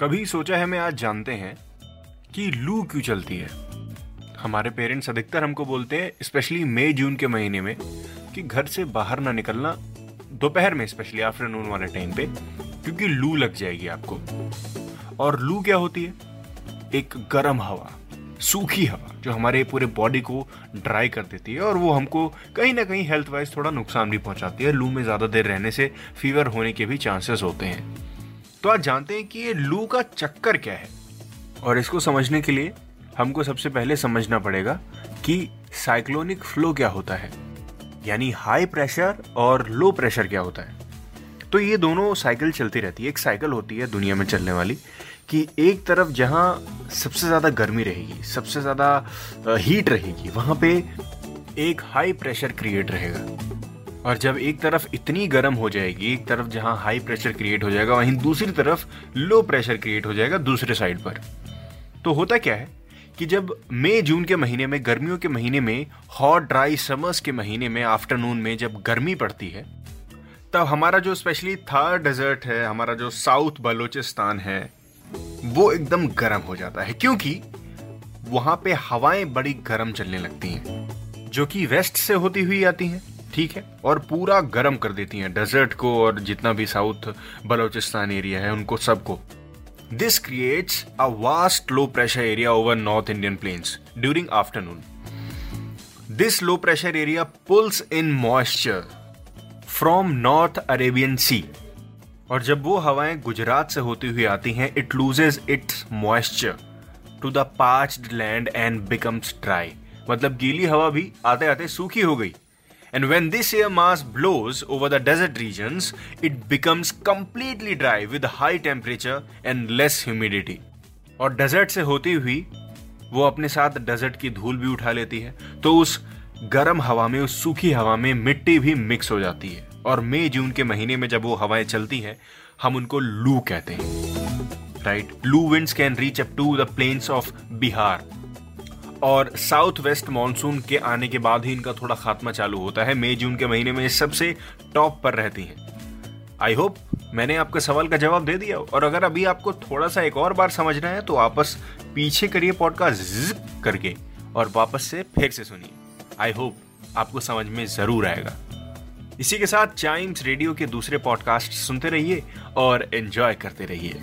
कभी सोचा है मैं आज जानते हैं कि लू क्यों चलती है। हमारे पेरेंट्स अधिकतर हमको बोलते हैं स्पेशली मई, जून के महीने में, कि घर से बाहर ना निकलना, दोपहर में स्पेशली आफ्टरनून वाले टाइम पे, क्योंकि लू लग जाएगी आपको। और लू क्या होती है? एक गर्म हवा, सूखी हवा, जो हमारे पूरे बॉडी को ड्राई कर देती है, और वो हमको कहीं ना कहीं हेल्थ वाइज थोड़ा नुकसान भी पहुंचाती है। लू में ज़्यादा देर रहने से फीवर होने के भी चांसेस होते हैं। तो आज जानते हैं कि ये लू का चक्कर क्या है? और इसको समझने के लिए हमको सबसे पहले समझना पड़ेगा कि साइक्लोनिक फ्लो क्या होता है, यानी हाई प्रेशर और लो प्रेशर क्या होता है। तो ये दोनों साइकिल चलती रहती है, एक साइकिल होती है दुनिया में चलने वाली कि एक तरफ़ जहाँ सबसे ज़्यादा गर्मी रहेगी, सबसे ज़्यादा हीट रहेगी, वहाँ पे एक हाई प्रेशर क्रिएट रहेगा। और जब एक तरफ़ इतनी गर्म हो जाएगी, एक तरफ़ जहाँ हाई प्रेशर क्रिएट हो जाएगा, वहीं दूसरी तरफ़ लो प्रेशर क्रिएट हो जाएगा दूसरे साइड पर। तो होता क्या है कि जब मई, जून के महीने में, गर्मियों के महीने में हॉट ड्राई समर्स के महीने में आफ्टरनून में जब गर्मी पड़ती है, तब हमारा जो स्पेशली थार डेजर्ट है, हमारा जो साउथ बलोचिस्तान है, वो एकदम गर्म हो जाता है, क्योंकि वहाँ पे हवाएँ बड़ी गर्म चलने लगती हैं, जो कि वेस्ट से होती हुई आती हैं। ठीक है, और पूरा गर्म कर देती हैं डेजर्ट को और जितना भी साउथ बलोचिस्तान एरिया है उनको सबको। This creates a vast low pressure area over north Indian plains during afternoon this low pressure area pulls in moisture from north Arabian Sea और जब वो हवाएँ गुजरात से होती हुई आती हैं it loses its moisture to the parched land and becomes dry मतलब गीली हवा भी आते आते सूखी हो गई। And when this air mass blows over the desert regions, it becomes completely dry with high temperature and less humidity. और डेजर्ट से होती हुई वो अपने साथ डेजर्ट की धूल भी उठा लेती है। तो उस गर्म हवा में उस सूखी हवा में मिट्टी भी मिक्स हो जाती है। और मई जून के महीने में जब वो हवाएँ चलती हैं हम उनको लू कहते हैं। Right loo winds can reach up to the plains of Bihar और साउथ वेस्ट मानसून के आने के बाद ही इनका थोड़ा खात्मा चालू होता है। मई, जून के महीने में सबसे टॉप पर रहती हैं। आई होप मैंने आपके सवाल का जवाब दे दिया और अगर अभी आपको थोड़ा सा एक और बार समझना है तो वापस पीछे करिए पॉडकास्ट करके और वापस से फिर से सुनिए। आई होप आपको समझ में ज़रूर आएगा। इसी के साथ चाइम्स रेडियो के दूसरे पॉडकास्ट सुनते रहिए और एंजॉय करते रहिए।